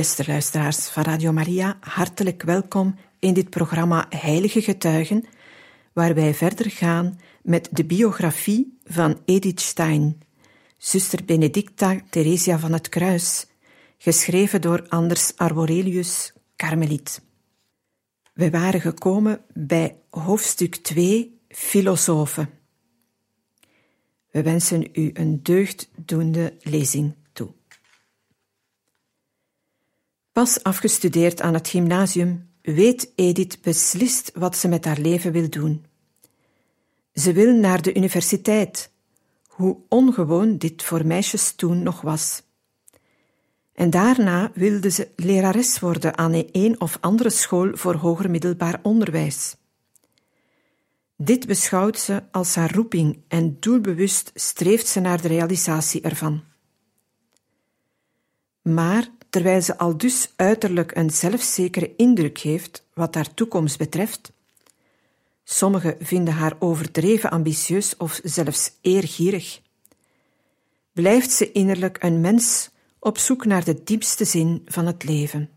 Beste luisteraars van Radio Maria, hartelijk welkom in dit programma Heilige Getuigen, waar wij verder gaan met de biografie van Edith Stein, zuster Benedicta Theresia van het Kruis, geschreven door Anders Arborelius, Karmeliet. We waren gekomen bij hoofdstuk 2, Filosofen. We wensen u een deugddoende lezing. Pas afgestudeerd aan het gymnasium weet Edith beslist wat ze met haar leven wil doen. Ze wil naar de universiteit, hoe ongewoon dit voor meisjes toen nog was. En daarna wilde ze lerares worden aan een of andere school voor hoger middelbaar onderwijs. Dit beschouwt ze als haar roeping en doelbewust streeft ze naar de realisatie ervan. Maar terwijl ze al dus uiterlijk een zelfzekere indruk heeft wat haar toekomst betreft. Sommigen vinden haar overdreven ambitieus of zelfs eergierig. Blijft ze innerlijk een mens op zoek naar de diepste zin van het leven.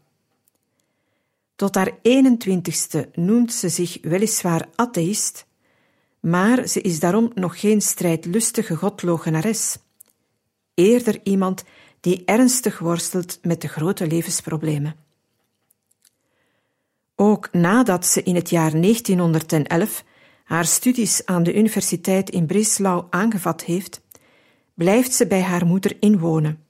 Tot haar 21ste noemt ze zich weliswaar atheïst, maar ze is daarom nog geen strijdlustige godlogenares. Eerder iemand die ernstig worstelt met de grote levensproblemen. Ook nadat ze in het jaar 1911 haar studies aan de Universiteit in Breslau aangevat heeft, blijft ze bij haar moeder inwonen.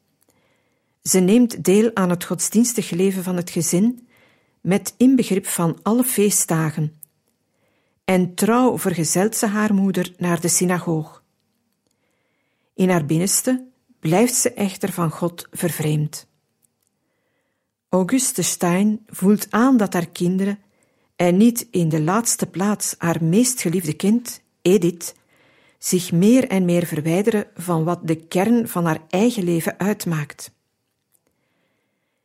Ze neemt deel aan het godsdienstig leven van het gezin, met inbegrip van alle feestdagen. En trouw vergezelt ze haar moeder naar de synagoog. In haar binnenste blijft ze echter van God vervreemd. Auguste Stein voelt aan dat haar kinderen, en niet in de laatste plaats haar meest geliefde kind, Edith, zich meer en meer verwijderen van wat de kern van haar eigen leven uitmaakt.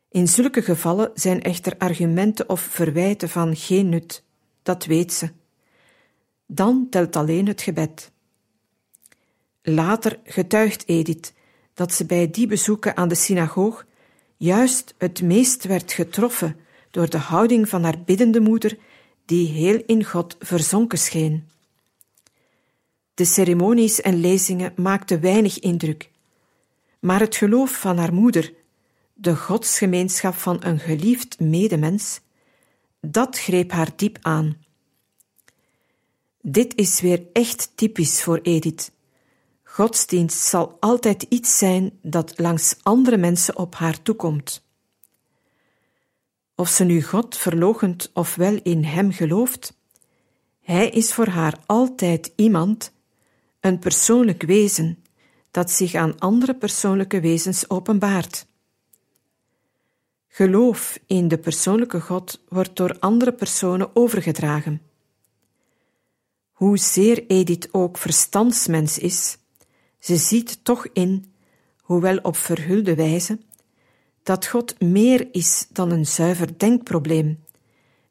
In zulke gevallen zijn echter argumenten of verwijten van geen nut, dat weet ze. Dan telt alleen het gebed. Later getuigt Edith dat ze bij die bezoeken aan de synagoog juist het meest werd getroffen door de houding van haar biddende moeder, die heel in God verzonken scheen. De ceremonies en lezingen maakten weinig indruk, maar het geloof van haar moeder, de godsgemeenschap van een geliefd medemens, dat greep haar diep aan. Dit is weer echt typisch voor Edith. Godsdienst zal altijd iets zijn dat langs andere mensen op haar toekomt. Of ze nu God verlogent of wel in Hem gelooft, Hij is voor haar altijd iemand, een persoonlijk wezen, dat zich aan andere persoonlijke wezens openbaart. Geloof in de persoonlijke God wordt door andere personen overgedragen. Hoezeer Edith ook verstandsmens is, ze ziet toch in, hoewel op verhulde wijze, dat God meer is dan een zuiver denkprobleem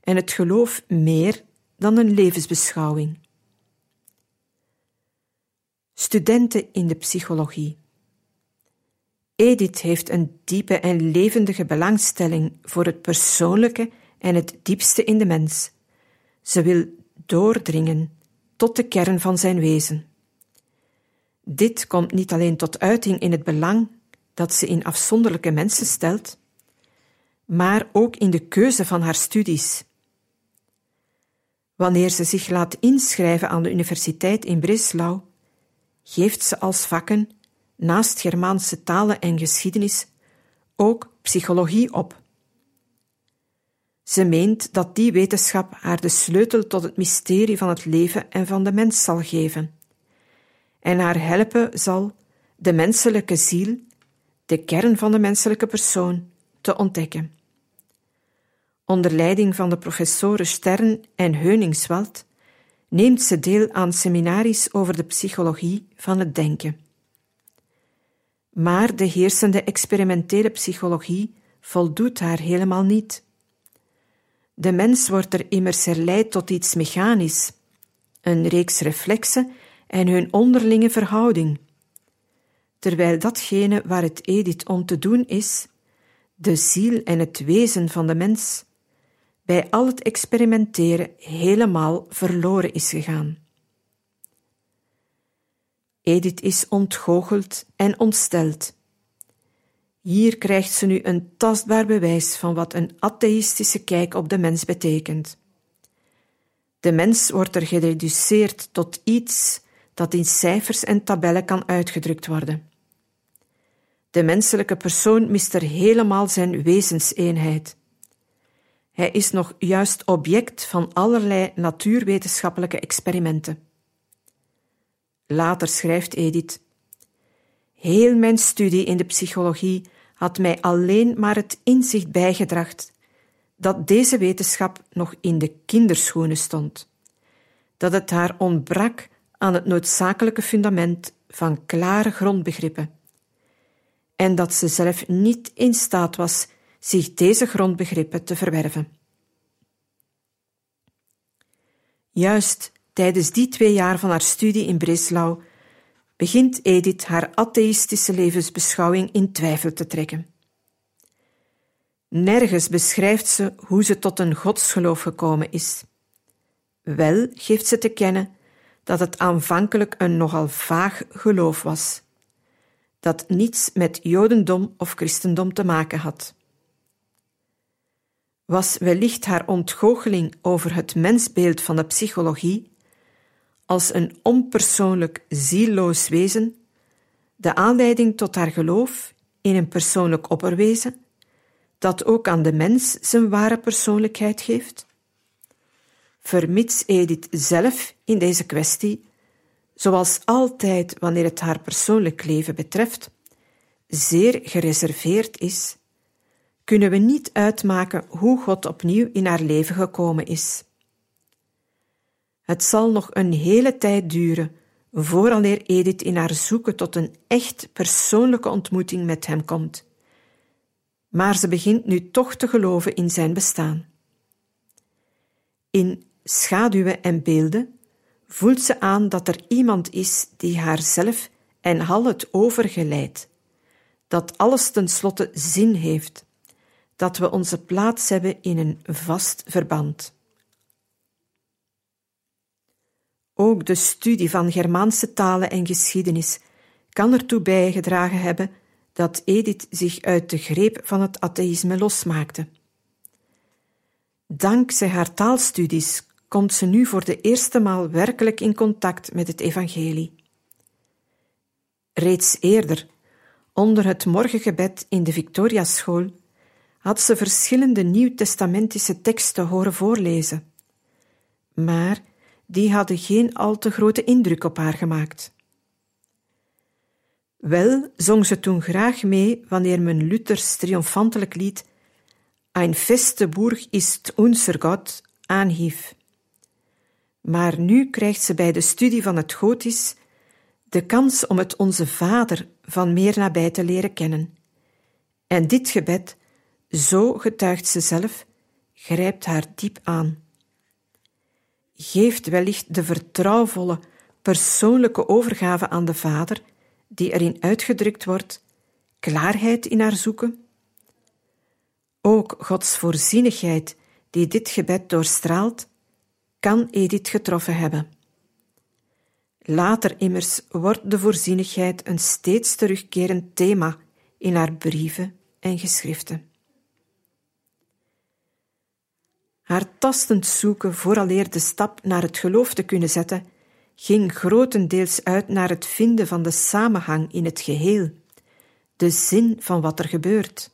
en het geloof meer dan een levensbeschouwing. Studenten in de psychologie. Edith heeft een diepe en levendige belangstelling voor het persoonlijke en het diepste in de mens. Ze wil doordringen tot de kern van zijn wezen. Dit komt niet alleen tot uiting in het belang dat ze in afzonderlijke mensen stelt, maar ook in de keuze van haar studies. Wanneer ze zich laat inschrijven aan de universiteit in Breslau, geeft ze als vakken, naast Germaanse talen en geschiedenis, ook psychologie op. Ze meent dat die wetenschap haar de sleutel tot het mysterie van het leven en van de mens zal geven en haar helpen zal de menselijke ziel, de kern van de menselijke persoon, te ontdekken. Onder leiding van de professoren Stern en Heuningswald neemt ze deel aan seminaries over de psychologie van het denken. Maar de heersende experimentele psychologie voldoet haar helemaal niet. De mens wordt er immers herleid tot iets mechanisch, een reeks reflexen en hun onderlinge verhouding. Terwijl datgene waar het Edith om te doen is, de ziel en het wezen van de mens, bij al het experimenteren helemaal verloren is gegaan. Edith is ontgoocheld en ontsteld. Hier krijgt ze nu een tastbaar bewijs van wat een atheïstische kijk op de mens betekent. De mens wordt er gereduceerd tot iets dat in cijfers en tabellen kan uitgedrukt worden. De menselijke persoon mist er helemaal zijn wezenseenheid. Hij is nog juist object van allerlei natuurwetenschappelijke experimenten. Later schrijft Edith: Heel mijn studie in de psychologie had mij alleen maar het inzicht bijgebracht dat deze wetenschap nog in de kinderschoenen stond, dat het haar ontbrak aan het noodzakelijke fundament van klare grondbegrippen, en dat ze zelf niet in staat was zich deze grondbegrippen te verwerven. Juist tijdens die twee jaar van haar studie in Breslau begint Edith haar atheïstische levensbeschouwing in twijfel te trekken. Nergens beschrijft ze hoe ze tot een godsgeloof gekomen is. Wel geeft ze te kennen dat het aanvankelijk een nogal vaag geloof was, dat niets met Jodendom of Christendom te maken had. Was wellicht haar ontgoocheling over het mensbeeld van de psychologie als een onpersoonlijk, zielloos wezen, de aanleiding tot haar geloof in een persoonlijk opperwezen, dat ook aan de mens zijn ware persoonlijkheid geeft? Vermits Edith zelf in deze kwestie, zoals altijd wanneer het haar persoonlijk leven betreft, zeer gereserveerd is, kunnen we niet uitmaken hoe God opnieuw in haar leven gekomen is. Het zal nog een hele tijd duren vooraleer Edith in haar zoeken tot een echt persoonlijke ontmoeting met hem komt. Maar ze begint nu toch te geloven in zijn bestaan. In schaduwen en beelden voelt ze aan dat er iemand is die haarzelf en al het overgeleidt, dat alles tenslotte zin heeft, dat we onze plaats hebben in een vast verband. Ook de studie van Germaanse talen en geschiedenis kan ertoe bijgedragen hebben dat Edith zich uit de greep van het atheïsme losmaakte. Dankzij haar taalstudies komt ze nu voor de eerste maal werkelijk in contact met het evangelie. Reeds eerder, onder het morgengebed in de Victoriaschool, had ze verschillende nieuwtestamentische teksten horen voorlezen. Maar die hadden geen al te grote indruk op haar gemaakt. Wel zong ze toen graag mee wanneer men Luthers triomfantelijk lied Ein feste Burg ist unser Gott aanhief. Maar nu krijgt ze bij de studie van het Gotisch de kans om het Onze Vader van meer nabij te leren kennen. En dit gebed, zo getuigt ze zelf, grijpt haar diep aan geeft wellicht de vertrouwvolle, persoonlijke overgave aan de Vader, die erin uitgedrukt wordt, klaarheid in haar zoeken? Ook Gods voorzienigheid, die dit gebed doorstraalt, kan Edith getroffen hebben. Later immers wordt de voorzienigheid een steeds terugkerend thema in haar brieven en geschriften. Haar tastend zoeken vooraleer de stap naar het geloof te kunnen zetten, ging grotendeels uit naar het vinden van de samenhang in het geheel, de zin van wat er gebeurt,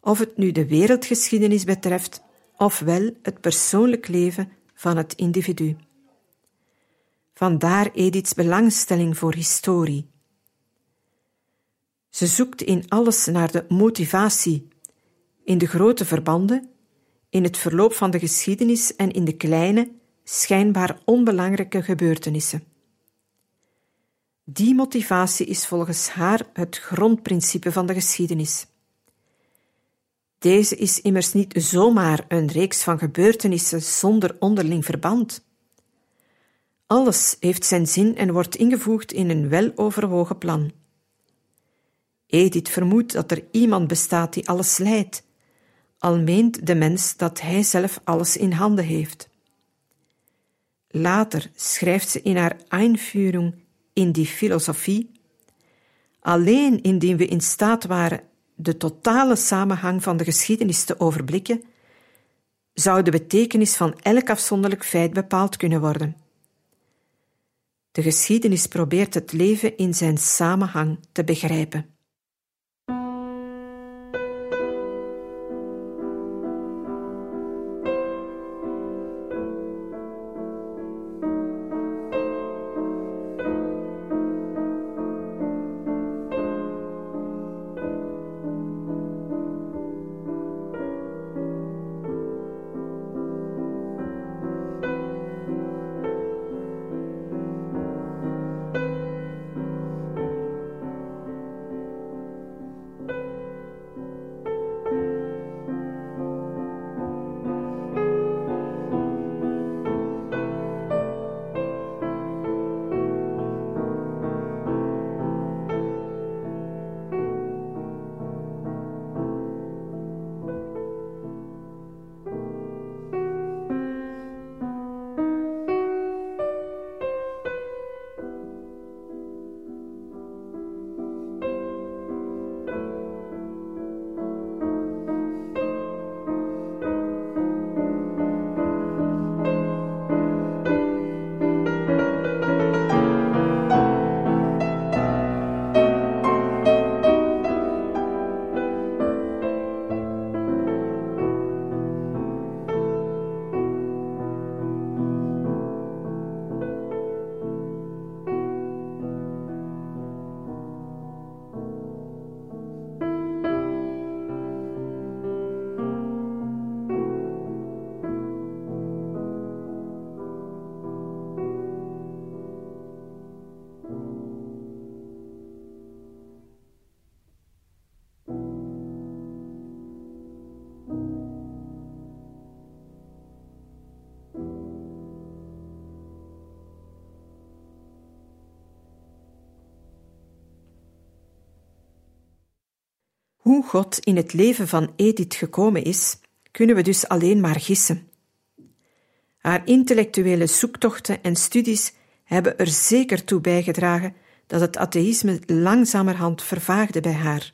of het nu de wereldgeschiedenis betreft, ofwel het persoonlijk leven van het individu. Vandaar Ediths belangstelling voor historie. Ze zoekt in alles naar de motivatie, in de grote verbanden, in het verloop van de geschiedenis en in de kleine, schijnbaar onbelangrijke gebeurtenissen. Die motivatie is volgens haar het grondprincipe van de geschiedenis. Deze is immers niet zomaar een reeks van gebeurtenissen zonder onderling verband. Alles heeft zijn zin en wordt ingevoegd in een weloverwogen plan. Edith vermoedt dat er iemand bestaat die alles leidt, al meent de mens dat hij zelf alles in handen heeft. Later schrijft ze in haar Einführung in die filosofie: Alleen indien we in staat waren de totale samenhang van de geschiedenis te overblikken, zou de betekenis van elk afzonderlijk feit bepaald kunnen worden. De geschiedenis probeert het leven in zijn samenhang te begrijpen. Hoe God in het leven van Edith gekomen is, kunnen we dus alleen maar gissen. Haar intellectuele zoektochten en studies hebben er zeker toe bijgedragen dat het atheïsme langzamerhand vervaagde bij haar.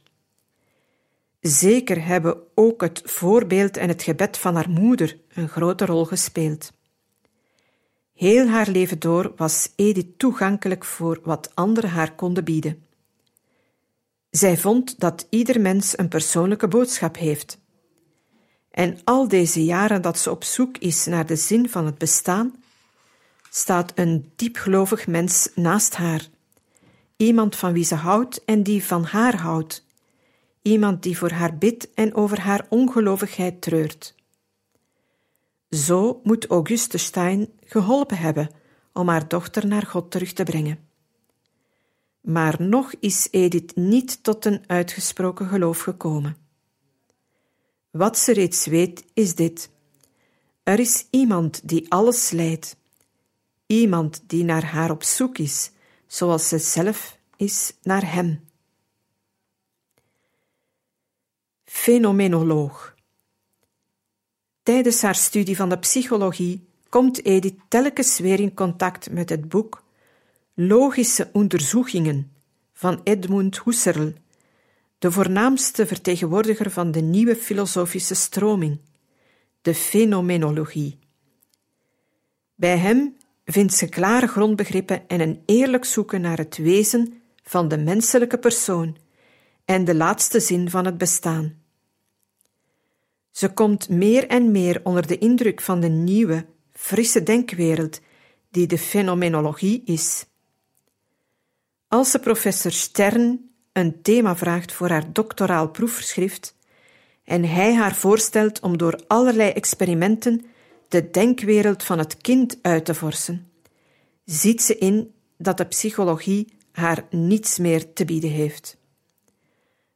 Zeker hebben ook het voorbeeld en het gebed van haar moeder een grote rol gespeeld. Heel haar leven door was Edith toegankelijk voor wat anderen haar konden bieden. Zij vond dat ieder mens een persoonlijke boodschap heeft. En al deze jaren dat ze op zoek is naar de zin van het bestaan, staat een diepgelovig mens naast haar. Iemand van wie ze houdt en die van haar houdt. Iemand die voor haar bidt en over haar ongelovigheid treurt. Zo moet Auguste Stein geholpen hebben om haar dochter naar God terug te brengen. Maar nog is Edith niet tot een uitgesproken geloof gekomen. Wat ze reeds weet is dit: er is iemand die alles leidt, iemand die naar haar op zoek is, zoals ze zelf is naar hem. Fenomenoloog. Tijdens haar studie van de psychologie komt Edith telkens weer in contact met het boek Logische onderzoekingen van Edmund Husserl, de voornaamste vertegenwoordiger van de nieuwe filosofische stroming, de fenomenologie. Bij hem vindt ze klare grondbegrippen en een eerlijk zoeken naar het wezen van de menselijke persoon en de laatste zin van het bestaan. Ze komt meer en meer onder de indruk van de nieuwe, frisse denkwereld die de fenomenologie is. Als de professor Stern een thema vraagt voor haar doctoraal proefschrift en hij haar voorstelt om door allerlei experimenten de denkwereld van het kind uit te vorsen, ziet ze in dat de psychologie haar niets meer te bieden heeft.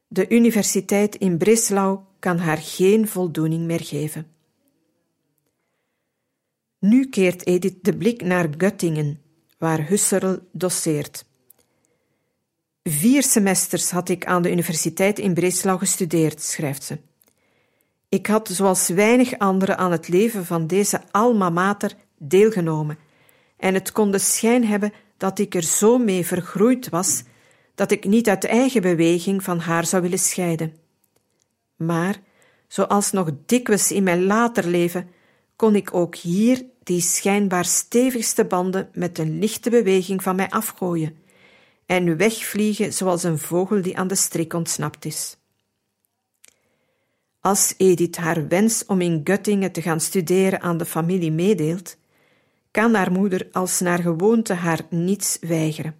De universiteit in Breslau kan haar geen voldoening meer geven. Nu keert Edith de blik naar Göttingen, waar Husserl doseert. Vier semesters had ik aan de universiteit in Breslau gestudeerd, schrijft ze. Ik had zoals weinig anderen aan het leven van deze alma mater deelgenomen, en het kon de schijn hebben dat ik er zo mee vergroeid was dat ik niet uit eigen beweging van haar zou willen scheiden. Maar, zoals nog dikwijls in mijn later leven, kon ik ook hier die schijnbaar stevigste banden met een lichte beweging van mij afgooien en wegvliegen zoals een vogel die aan de strik ontsnapt is. Als Edith haar wens om in Göttingen te gaan studeren aan de familie meedeelt, kan haar moeder als naar gewoonte haar niets weigeren.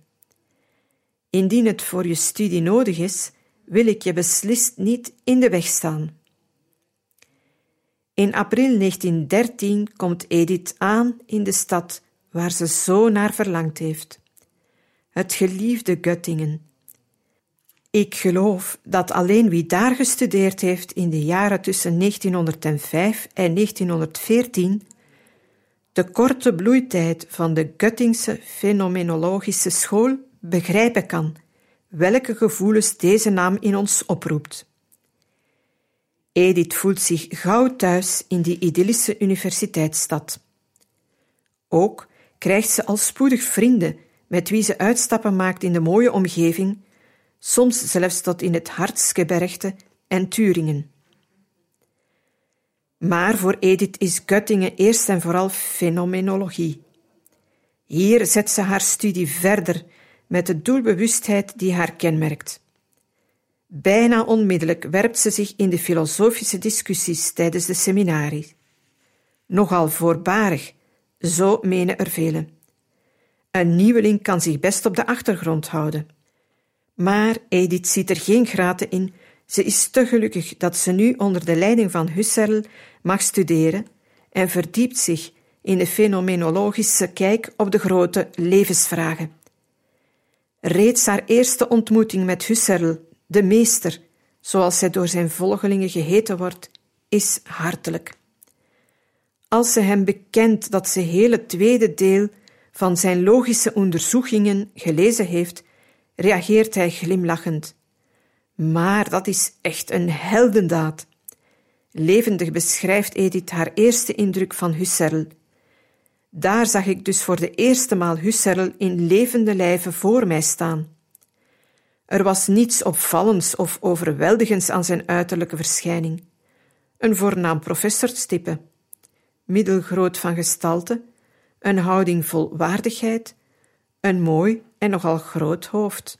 Indien het voor je studie nodig is, wil ik je beslist niet in de weg staan. In april 1913 komt Edith aan in de stad waar ze zo naar verlangd heeft. Het geliefde Göttingen. Ik geloof dat alleen wie daar gestudeerd heeft in de jaren tussen 1905 en 1914 de korte bloeitijd van de Göttingse fenomenologische school begrijpen kan welke gevoelens deze naam in ons oproept. Edith voelt zich gauw thuis in die idyllische universiteitsstad. Ook krijgt ze al spoedig vrienden met wie ze uitstappen maakt in de mooie omgeving, soms zelfs tot in het Hartsgebergte en Turingen. Maar voor Edith is Göttingen eerst en vooral fenomenologie. Hier zet ze haar studie verder met de doelbewustheid die haar kenmerkt. Bijna onmiddellijk werpt ze zich in de filosofische discussies tijdens de seminarie. Nogal voorbarig, zo menen er velen. Een nieuweling kan zich best op de achtergrond houden. Maar Edith ziet er geen graten in. Ze is te gelukkig dat ze nu onder de leiding van Husserl mag studeren en verdiept zich in de fenomenologische kijk op de grote levensvragen. Reeds haar eerste ontmoeting met Husserl, de meester, zoals hij door zijn volgelingen geheten wordt, is hartelijk. Als ze hem bekent dat ze heel het tweede deel van zijn logische onderzoekingen gelezen heeft, reageert hij glimlachend. Maar dat is echt een heldendaad. Levendig beschrijft Edith haar eerste indruk van Husserl. Daar zag ik dus voor de eerste maal Husserl in levende lijven voor mij staan. Er was niets opvallends of overweldigends aan zijn uiterlijke verschijning. Een voornaam professorstippe, middelgroot van gestalte, een houding vol waardigheid, een mooi en nogal groot hoofd.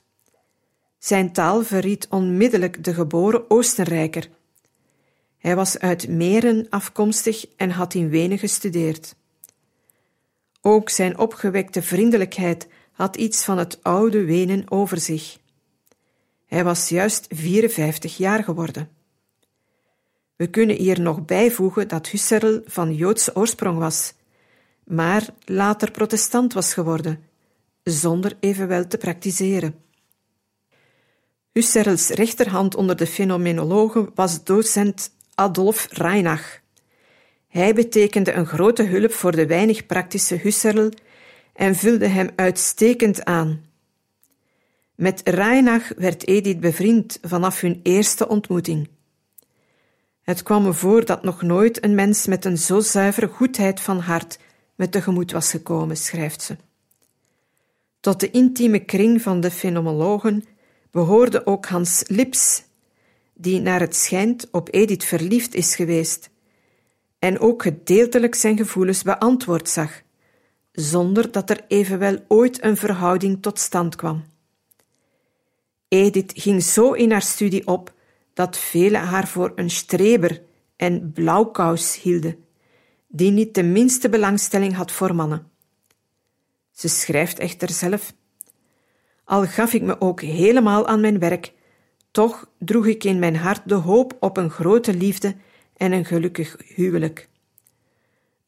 Zijn taal verriet onmiddellijk de geboren Oostenrijker. Hij was uit Meren afkomstig en had in Wenen gestudeerd. Ook zijn opgewekte vriendelijkheid had iets van het oude Wenen over zich. Hij was juist 54 jaar geworden. We kunnen hier nog bijvoegen dat Husserl van Joodse oorsprong was, maar later protestant was geworden, zonder evenwel te praktiseren. Husserls rechterhand onder de fenomenologen was docent Adolf Reinach. Hij betekende een grote hulp voor de weinig praktische Husserl en vulde hem uitstekend aan. Met Reinach werd Edith bevriend vanaf hun eerste ontmoeting. Het kwam me voor dat nog nooit een mens met een zo zuivere goedheid van hart met tegemoet was gekomen, schrijft ze. Tot de intieme kring van de fenomenologen behoorde ook Hans Lips, die naar het schijnt op Edith verliefd is geweest en ook gedeeltelijk zijn gevoelens beantwoord zag, zonder dat er evenwel ooit een verhouding tot stand kwam. Edith ging zo in haar studie op dat velen haar voor een streber en blauwkous hielden, die niet de minste belangstelling had voor mannen. Ze schrijft echter zelf: Al gaf ik me ook helemaal aan mijn werk, toch droeg ik in mijn hart de hoop op een grote liefde en een gelukkig huwelijk.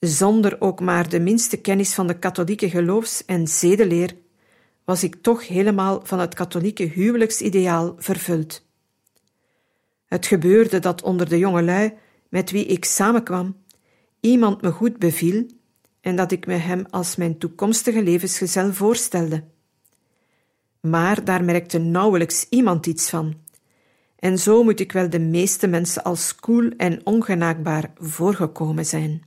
Zonder ook maar de minste kennis van de katholieke geloofs- en zedeleer was ik toch helemaal van het katholieke huwelijksideaal vervuld. Het gebeurde dat onder de jongelui met wie ik samenkwam iemand me goed beviel en dat ik me hem als mijn toekomstige levensgezel voorstelde. Maar daar merkte nauwelijks iemand iets van. En zo moet ik wel de meeste mensen als koel en ongenaakbaar voorgekomen zijn.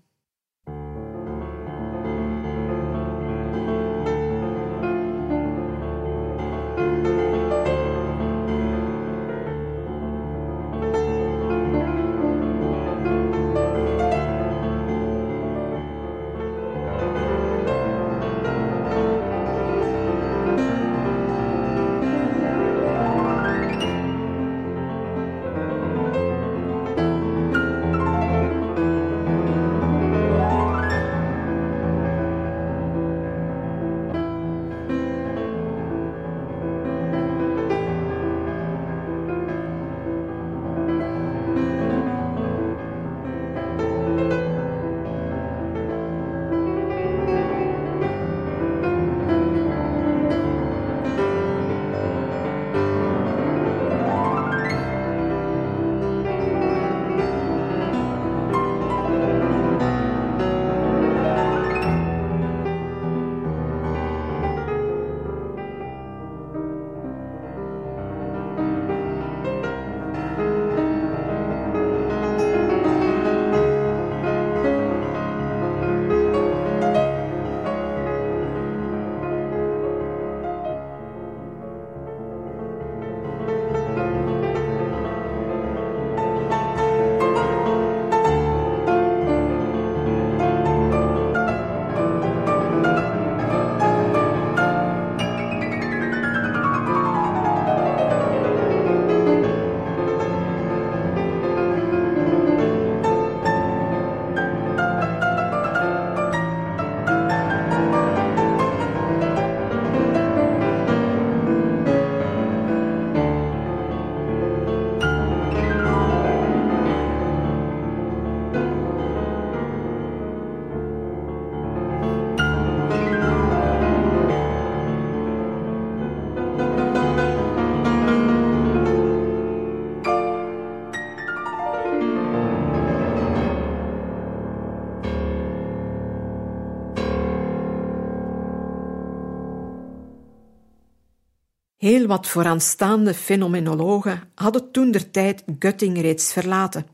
Heel wat vooraanstaande fenomenologen hadden toen der tijd Göttingen reeds verlaten.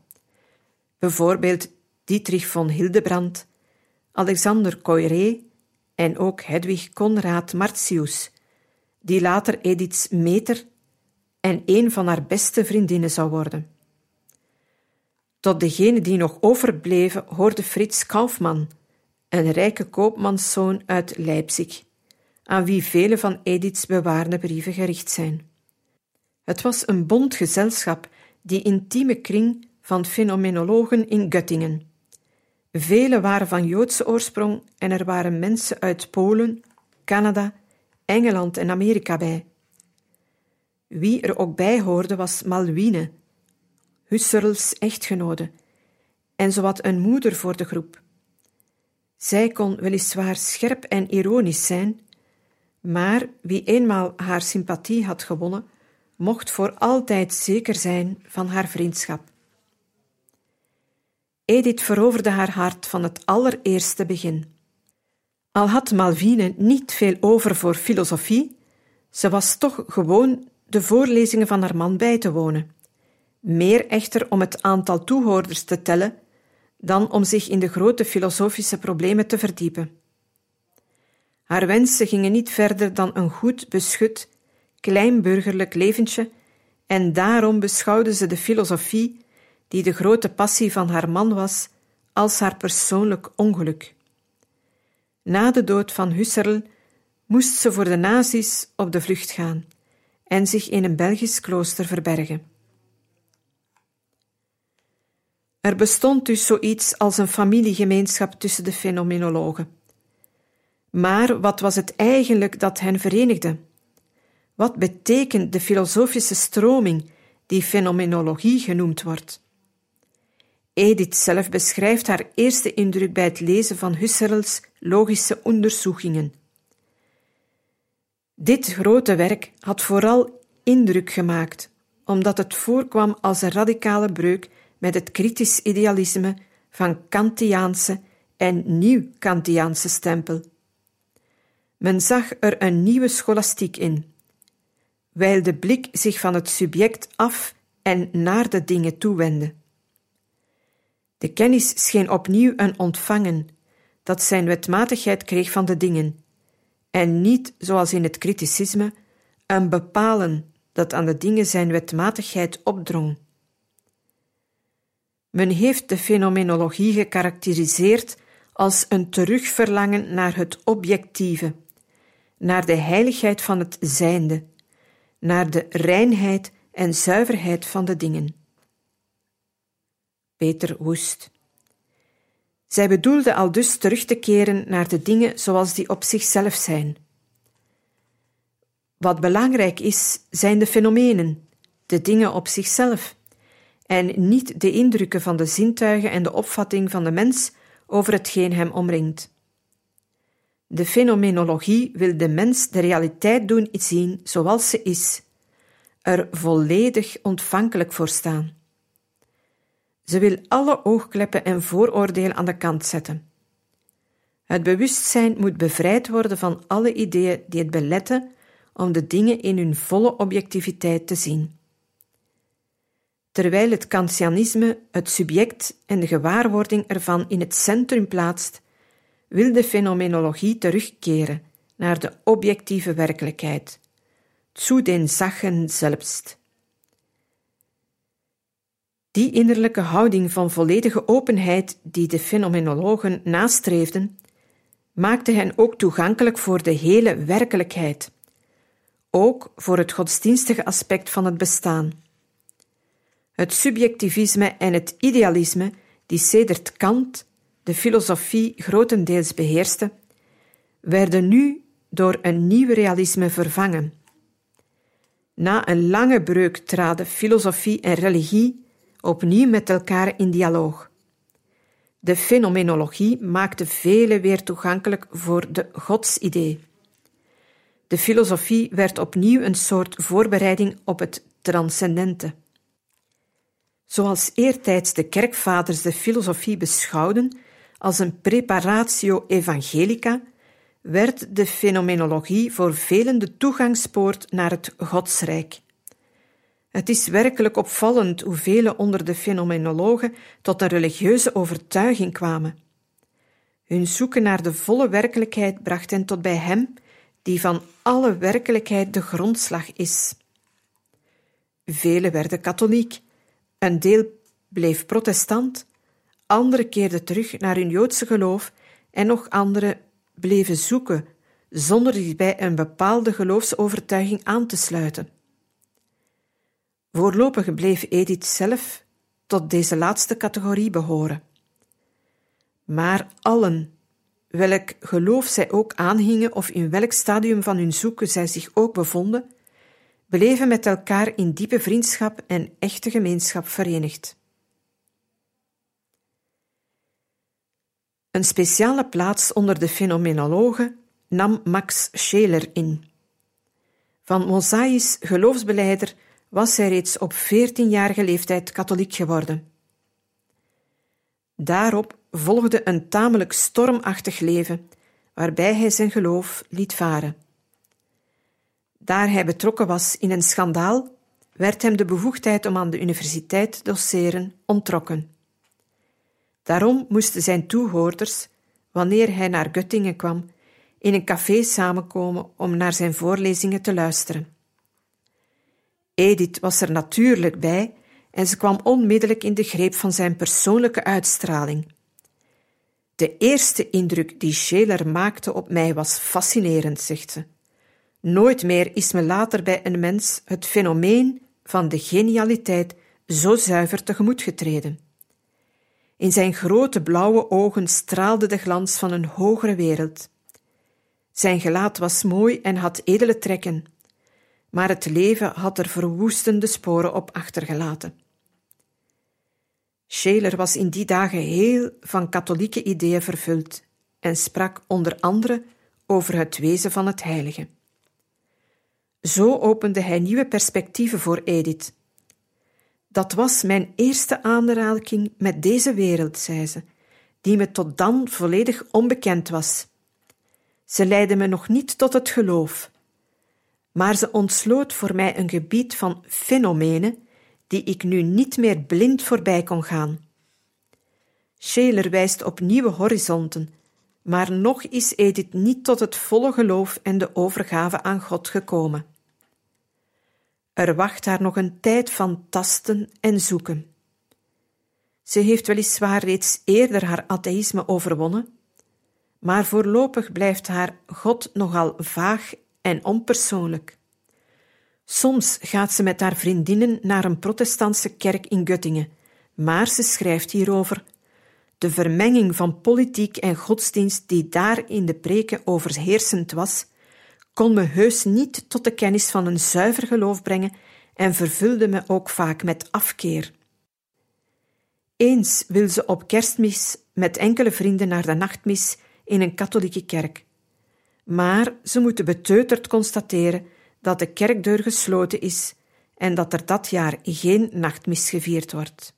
Bijvoorbeeld Dietrich von Hildebrand, Alexander Coiré en ook Hedwig Conrad Martius, die later Ediths meter en een van haar beste vriendinnen zou worden. Tot degene die nog overbleven hoorde Frits Kaufmann, een rijke koopmanszoon uit Leipzig aan wie vele van Ediths bewaarde brieven gericht zijn. Het was een bond gezelschap, die intieme kring van fenomenologen in Göttingen. Velen waren van Joodse oorsprong en er waren mensen uit Polen, Canada, Engeland en Amerika bij. Wie er ook bij hoorde was Malwine, Husserls echtgenode, en zowat een moeder voor de groep. Zij kon weliswaar scherp en ironisch zijn, maar wie eenmaal haar sympathie had gewonnen, mocht voor altijd zeker zijn van haar vriendschap. Edith veroverde haar hart van het allereerste begin. Al had Malvine niet veel over voor filosofie, ze was toch gewoon de voorlezingen van haar man bij te wonen. Meer echter om het aantal toehoorders te tellen dan om zich in de grote filosofische problemen te verdiepen. Haar wensen gingen niet verder dan een goed beschut, klein burgerlijk leventje, en daarom beschouwde ze de filosofie, die de grote passie van haar man was, als haar persoonlijk ongeluk. Na de dood van Husserl moest ze voor de nazi's op de vlucht gaan en zich in een Belgisch klooster verbergen. Er bestond dus zoiets als een familiegemeenschap tussen de fenomenologen. Maar wat was het eigenlijk dat hen verenigde? Wat betekent de filosofische stroming die fenomenologie genoemd wordt? Edith zelf beschrijft haar eerste indruk bij het lezen van Husserls logische onderzoekingen. Dit grote werk had vooral indruk gemaakt, omdat het voorkwam als een radicale breuk met het kritisch idealisme van Kantiaanse en nieuw-Kantiaanse stempel. Men zag er een nieuwe scholastiek in, wijl de blik zich van het subject af en naar de dingen toewendde. De kennis scheen opnieuw een ontvangen, dat zijn wetmatigheid kreeg van de dingen, en niet, zoals in het kriticisme, een bepalen dat aan de dingen zijn wetmatigheid opdrong. Men heeft de fenomenologie gekarakteriseerd als een terugverlangen naar het objectieve, naar de heiligheid van het zijnde, naar de reinheid en zuiverheid van de dingen. Peter Woest. Zij bedoelde al dus terug te keren naar de dingen zoals die op zichzelf zijn. Wat belangrijk is, zijn de fenomenen, de dingen op zichzelf, en niet de indrukken van de zintuigen en de opvatting van de mens over hetgeen hem omringt. De fenomenologie wil de mens de realiteit doen zien zoals ze is, er volledig ontvankelijk voor staan. Ze wil alle oogkleppen en vooroordelen aan de kant zetten. Het bewustzijn moet bevrijd worden van alle ideeën die het beletten om de dingen in hun volle objectiviteit te zien. Terwijl het Kantianisme het subject en de gewaarwording ervan in het centrum plaatst, wil de fenomenologie terugkeren naar de objectieve werkelijkheid, zu den Sachen selbst. Die innerlijke houding van volledige openheid die de fenomenologen nastreefden, maakte hen ook toegankelijk voor de hele werkelijkheid, ook voor het godsdienstige aspect van het bestaan. Het subjectivisme en het idealisme, die sedert Kant de filosofie grotendeels beheerste, werden nu door een nieuw realisme vervangen. Na een lange breuk traden filosofie en religie opnieuw met elkaar in dialoog. De fenomenologie maakte velen weer toegankelijk voor de godsidee. De filosofie werd opnieuw een soort voorbereiding op het transcendente. Zoals eertijds de kerkvaders de filosofie beschouwden als een preparatio evangelica, werd de fenomenologie voor velen de toegangspoort naar het godsrijk. Het is werkelijk opvallend hoe velen onder de fenomenologen tot een religieuze overtuiging kwamen. Hun zoeken naar de volle werkelijkheid bracht hen tot bij Hem, die van alle werkelijkheid de grondslag is. Velen werden katholiek, een deel bleef protestant, anderen keerden terug naar hun Joodse geloof en nog anderen bleven zoeken zonder zich bij een bepaalde geloofsovertuiging aan te sluiten. Voorlopig bleef Edith zelf tot deze laatste categorie behoren. Maar allen, welk geloof zij ook aanhingen of in welk stadium van hun zoeken zij zich ook bevonden, bleven met elkaar in diepe vriendschap en echte gemeenschap verenigd. Een speciale plaats onder de fenomenologen nam Max Scheler in. Van mosaïs geloofsbeleider was hij reeds op veertienjarige leeftijd katholiek geworden. Daarop volgde een tamelijk stormachtig leven, waarbij hij zijn geloof liet varen. Daar hij betrokken was in een schandaal, werd hem de bevoegdheid om aan de universiteit te doseren ontrokken. Daarom moesten zijn toehoorders, wanneer hij naar Göttingen kwam, in een café samenkomen om naar zijn voorlezingen te luisteren. Edith was er natuurlijk bij en ze kwam onmiddellijk in de greep van zijn persoonlijke uitstraling. De eerste indruk die Scheler maakte op mij was fascinerend, zegt ze. Nooit meer is me later bij een mens het fenomeen van de genialiteit zo zuiver tegemoet getreden. In zijn grote blauwe ogen straalde de glans van een hogere wereld. Zijn gelaat was mooi en had edele trekken, maar het leven had er verwoestende sporen op achtergelaten. Scheler was in die dagen heel van katholieke ideeën vervuld en sprak onder andere over het wezen van het heilige. Zo opende hij nieuwe perspectieven voor Edith. Dat was mijn eerste aanraking met deze wereld, zei ze, die me tot dan volledig onbekend was. Ze leidde me nog niet tot het geloof, maar ze ontsloot voor mij een gebied van fenomenen die ik nu niet meer blind voorbij kon gaan. Scheler wijst op nieuwe horizonten, maar nog is Edith niet tot het volle geloof en de overgave aan God gekomen. Er wacht haar nog een tijd van tasten en zoeken. Ze heeft weliswaar reeds eerder haar atheïsme overwonnen, maar voorlopig blijft haar God nogal vaag en onpersoonlijk. Soms gaat ze met haar vriendinnen naar een protestantse kerk in Göttingen, maar ze schrijft hierover de vermenging van politiek en godsdienst die daar in de preken overheersend was, kon me heus niet tot de kennis van een zuiver geloof brengen en vervulde me ook vaak met afkeer. Eens wil ze op kerstmis met enkele vrienden naar de nachtmis in een katholieke kerk. Maar ze moeten beteuterd constateren dat de kerkdeur gesloten is en dat er dat jaar geen nachtmis gevierd wordt.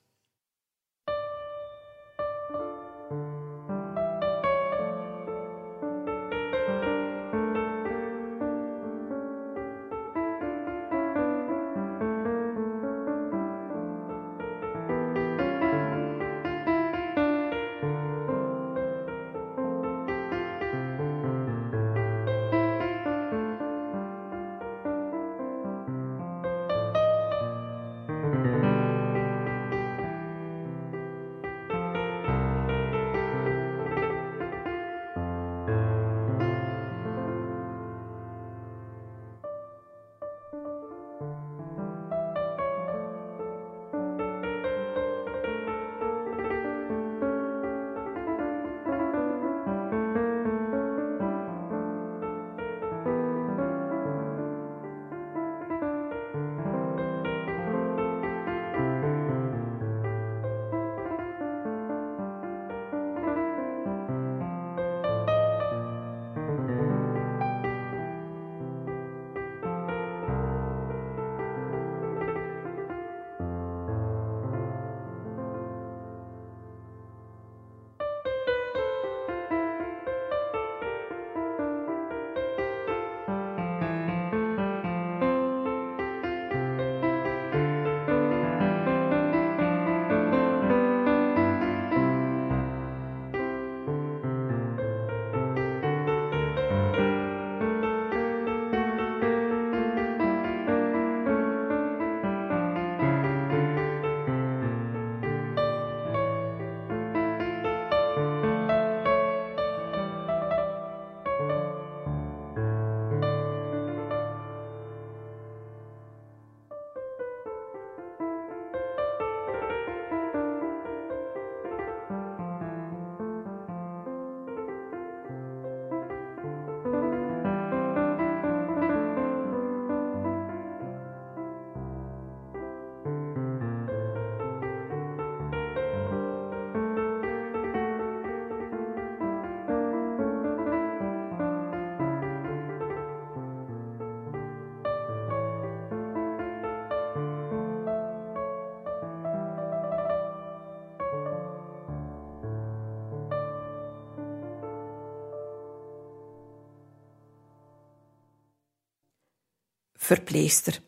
Verpleester.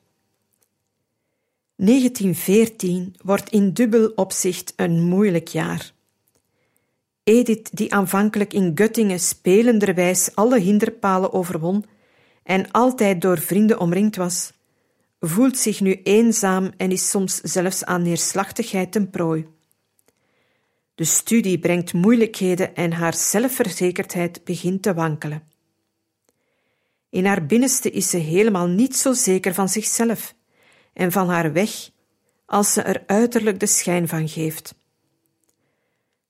1914 wordt in dubbel opzicht een moeilijk jaar. Edith, die aanvankelijk in Göttingen spelenderwijs alle hinderpalen overwon en altijd door vrienden omringd was, voelt zich nu eenzaam en is soms zelfs aan neerslachtigheid ten prooi. De studie brengt moeilijkheden en haar zelfverzekerdheid begint te wankelen. In haar binnenste is ze helemaal niet zo zeker van zichzelf en van haar weg als ze er uiterlijk de schijn van geeft.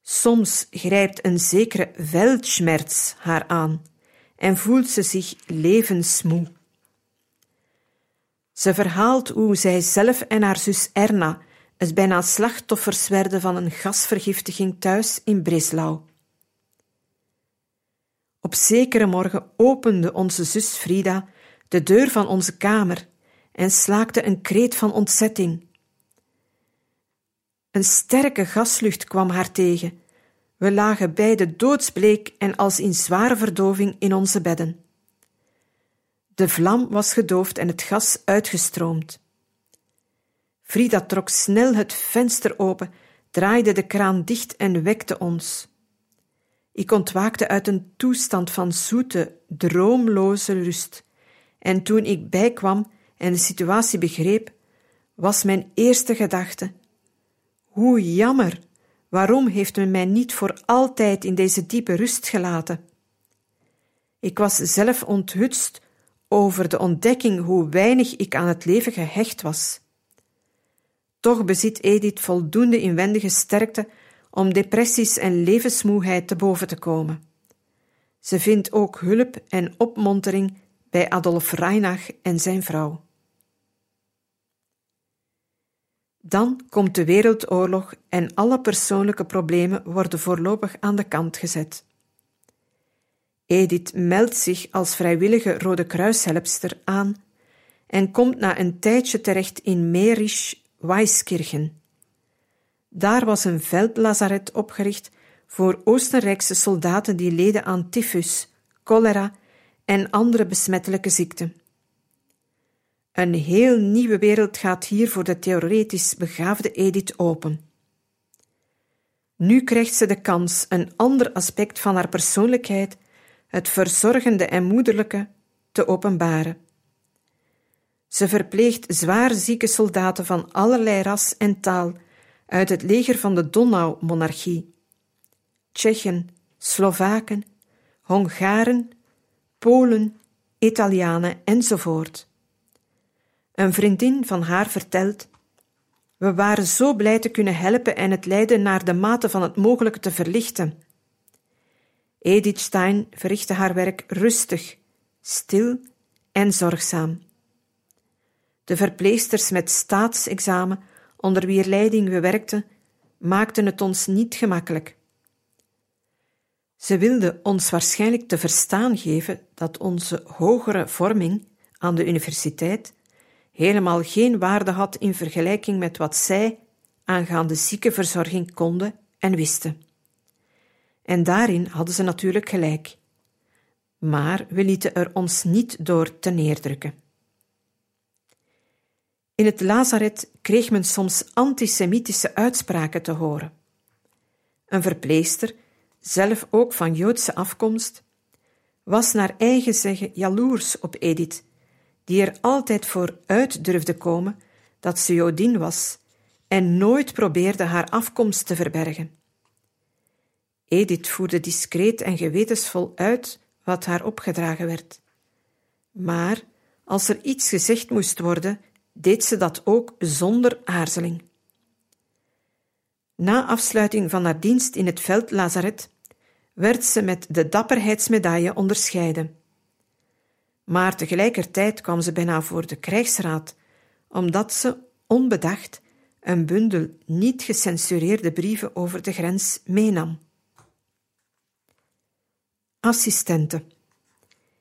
Soms grijpt een zekere Weltschmerz haar aan en voelt ze zich levensmoe. Ze verhaalt hoe zij zelf en haar zus Erna het bijna slachtoffers werden van een gasvergiftiging thuis in Breslau. Op zekere morgen opende onze zus Frida de deur van onze kamer en slaakte een kreet van ontzetting. Een sterke gaslucht kwam haar tegen. We lagen beide doodsbleek en als in zware verdoving in onze bedden. De vlam was gedoofd en het gas uitgestroomd. Frida trok snel het venster open, draaide de kraan dicht en wekte ons. Ik ontwaakte uit een toestand van zoete, droomloze rust. En toen ik bijkwam en de situatie begreep, was mijn eerste gedachte: hoe jammer! Waarom heeft men mij niet voor altijd in deze diepe rust gelaten? Ik was zelf onthutst over de ontdekking hoe weinig ik aan het leven gehecht was. Toch bezit Edith voldoende inwendige sterkte om depressies en levensmoeheid te boven te komen. Ze vindt ook hulp en opmontering bij Adolf Reinach en zijn vrouw. Dan komt de wereldoorlog en alle persoonlijke problemen worden voorlopig aan de kant gezet. Edith meldt zich als vrijwillige Rode Kruishelpster aan en komt na een tijdje terecht in Merisch-Weiskirchen. Daar was een veldlazaret opgericht voor Oostenrijkse soldaten die leden aan tyfus, cholera en andere besmettelijke ziekten. Een heel nieuwe wereld gaat hier voor de theoretisch begaafde Edith open. Nu krijgt ze de kans een ander aspect van haar persoonlijkheid, het verzorgende en moederlijke, te openbaren. Ze verpleegt zwaar zieke soldaten van allerlei ras en taal uit het leger van de Donau-monarchie. Tsjechen, Slovaken, Hongaren, Polen, Italianen enzovoort. Een vriendin van haar vertelt: We waren zo blij te kunnen helpen en het lijden naar de mate van het mogelijke te verlichten. Edith Stein verrichtte haar werk rustig, stil en zorgzaam. De verpleegsters met staatsexamen, onder wier leiding we werkten, maakten het ons niet gemakkelijk. Ze wilden ons waarschijnlijk te verstaan geven dat onze hogere vorming aan de universiteit helemaal geen waarde had in vergelijking met wat zij aangaande ziekenverzorging konden en wisten. En daarin hadden ze natuurlijk gelijk. Maar we lieten er ons niet door te neerdrukken. In het lazaret kreeg men soms antisemitische uitspraken te horen. Een verpleegster, zelf ook van Joodse afkomst, was naar eigen zeggen jaloers op Edith die er altijd voor uit durfde komen dat ze Jodin was en nooit probeerde haar afkomst te verbergen. Edith voerde discreet en gewetensvol uit wat haar opgedragen werd. Maar als er iets gezegd moest worden, deed ze dat ook zonder aarzeling. Na afsluiting van haar dienst in het veldlazaret werd ze met de dapperheidsmedaille onderscheiden maar tegelijkertijd kwam ze bijna voor de krijgsraad, omdat ze, onbedacht, een bundel niet gecensureerde brieven over de grens meenam. Assistenten.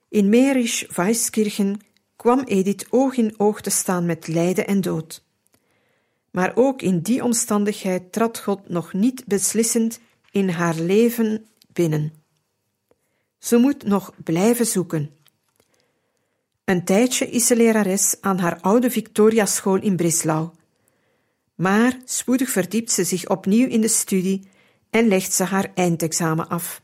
In Merisch-Weiskirchen kwam Edith oog in oog te staan met lijden en dood. Maar ook in die omstandigheid trad God nog niet beslissend in haar leven binnen. Ze moet nog blijven zoeken. Een tijdje is ze lerares aan haar oude Victoria-school in Breslau. Maar spoedig verdiept ze zich opnieuw in de studie en legt ze haar eindexamen af.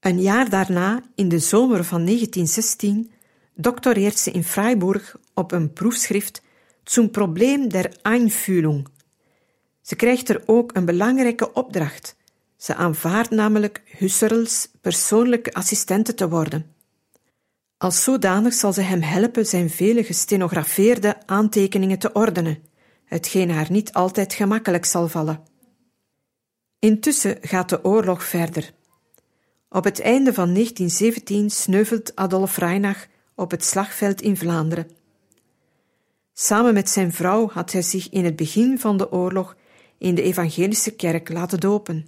Een jaar daarna, in de zomer van 1916, doctoreert ze in Freiburg op een proefschrift zum Problem der Einfühlung. Ze krijgt er ook een belangrijke opdracht. Ze aanvaardt namelijk Husserls persoonlijke assistente te worden. Als zodanig zal ze hem helpen zijn vele gestenografeerde aantekeningen te ordenen, hetgeen haar niet altijd gemakkelijk zal vallen. Intussen gaat de oorlog verder. Op het einde van 1917 sneuvelt Adolf Reinach op het slagveld in Vlaanderen. Samen met zijn vrouw had hij zich in het begin van de oorlog in de evangelische kerk laten dopen.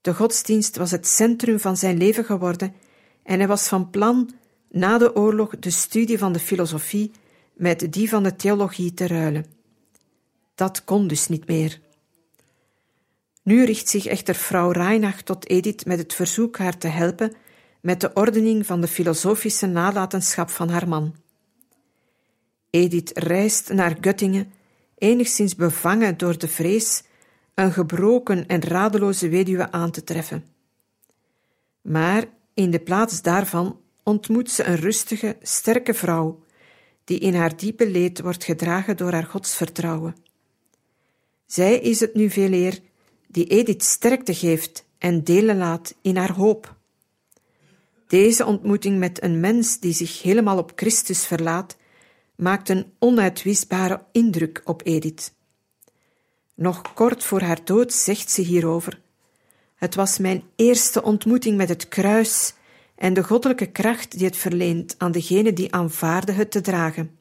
De godsdienst was het centrum van zijn leven geworden en hij was van plan na de oorlog de studie van de filosofie met die van de theologie te ruilen. Dat kon dus niet meer. Nu richt zich echter vrouw Reinach tot Edith met het verzoek haar te helpen met de ordening van de filosofische nalatenschap van haar man. Edith reist naar Göttingen, enigszins bevangen door de vrees een gebroken en radeloze weduwe aan te treffen. Maar in de plaats daarvan ontmoet ze een rustige, sterke vrouw, die in haar diepe leed wordt gedragen door haar godsvertrouwen. Zij is het nu veel eer die Edith sterkte geeft en delen laat in haar hoop. Deze ontmoeting met een mens die zich helemaal op Christus verlaat, maakt een onuitwisbare indruk op Edith. Nog kort voor haar dood zegt ze hierover: Het was mijn eerste ontmoeting met het kruis en de goddelijke kracht die het verleent aan degene die aanvaarde het te dragen.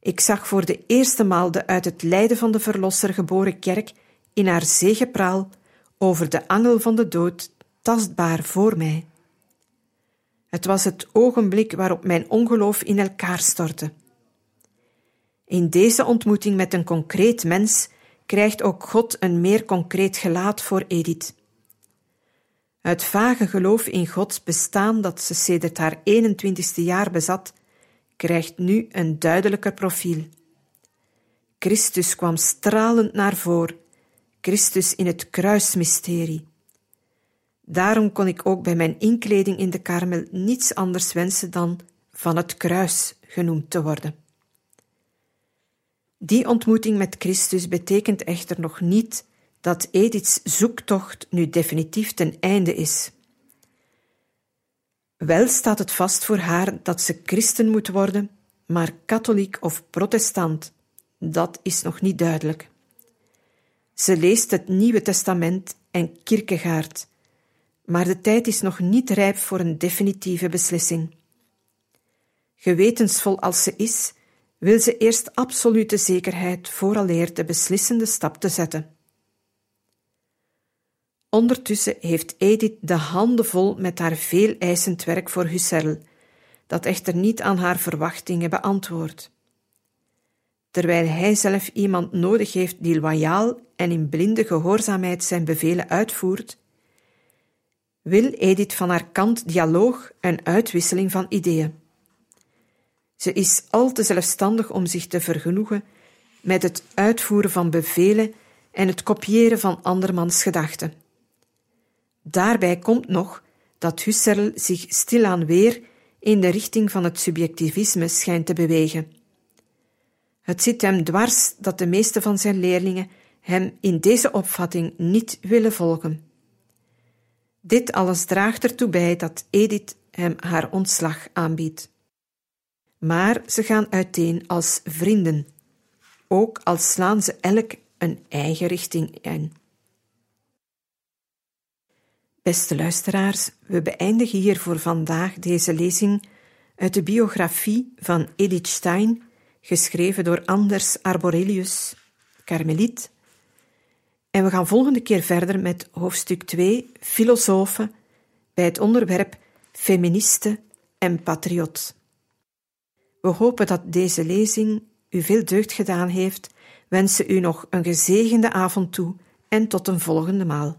Ik zag voor de eerste maal de uit het lijden van de Verlosser geboren kerk in haar zegepraal over de angel van de dood tastbaar voor mij. Het was het ogenblik waarop mijn ongeloof in elkaar stortte. In deze ontmoeting met een concreet mens krijgt ook God een meer concreet gelaat voor Edith. Het vage geloof in Gods bestaan dat ze sedert haar 21ste jaar bezat, krijgt nu een duidelijker profiel. Christus kwam stralend naar voren, Christus in het kruismysterie. Daarom kon ik ook bij mijn inkleding in de karmel niets anders wensen dan van het kruis genoemd te worden. Die ontmoeting met Christus betekent echter nog niet dat Ediths zoektocht nu definitief ten einde is. Wel staat het vast voor haar dat ze christen moet worden, maar katholiek of protestant, dat is nog niet duidelijk. Ze leest het Nieuwe Testament en Kierkegaard, maar de tijd is nog niet rijp voor een definitieve beslissing. Gewetensvol als ze is, wil ze eerst absolute zekerheid vooraleer de beslissende stap te zetten. Ondertussen heeft Edith de handen vol met haar veel eisend werk voor Husserl, dat echter niet aan haar verwachtingen beantwoordt. Terwijl hij zelf iemand nodig heeft die loyaal en in blinde gehoorzaamheid zijn bevelen uitvoert, wil Edith van haar kant dialoog en uitwisseling van ideeën. Ze is al te zelfstandig om zich te vergenoegen met het uitvoeren van bevelen en het kopiëren van andermans gedachten. Daarbij komt nog dat Husserl zich stilaan weer in de richting van het subjectivisme schijnt te bewegen. Het zit hem dwars dat de meeste van zijn leerlingen hem in deze opvatting niet willen volgen. Dit alles draagt ertoe bij dat Edith hem haar ontslag aanbiedt. Maar ze gaan uiteen als vrienden, ook al slaan ze elk een eigen richting in. Beste luisteraars, we beëindigen hier voor vandaag deze lezing uit de biografie van Edith Stein, geschreven door Anders Arborelius, Karmeliet. En we gaan volgende keer verder met hoofdstuk 2, filosofen, bij het onderwerp feministe en patriot. We hopen dat deze lezing u veel deugd gedaan heeft, wensen u nog een gezegende avond toe en tot een volgende maal.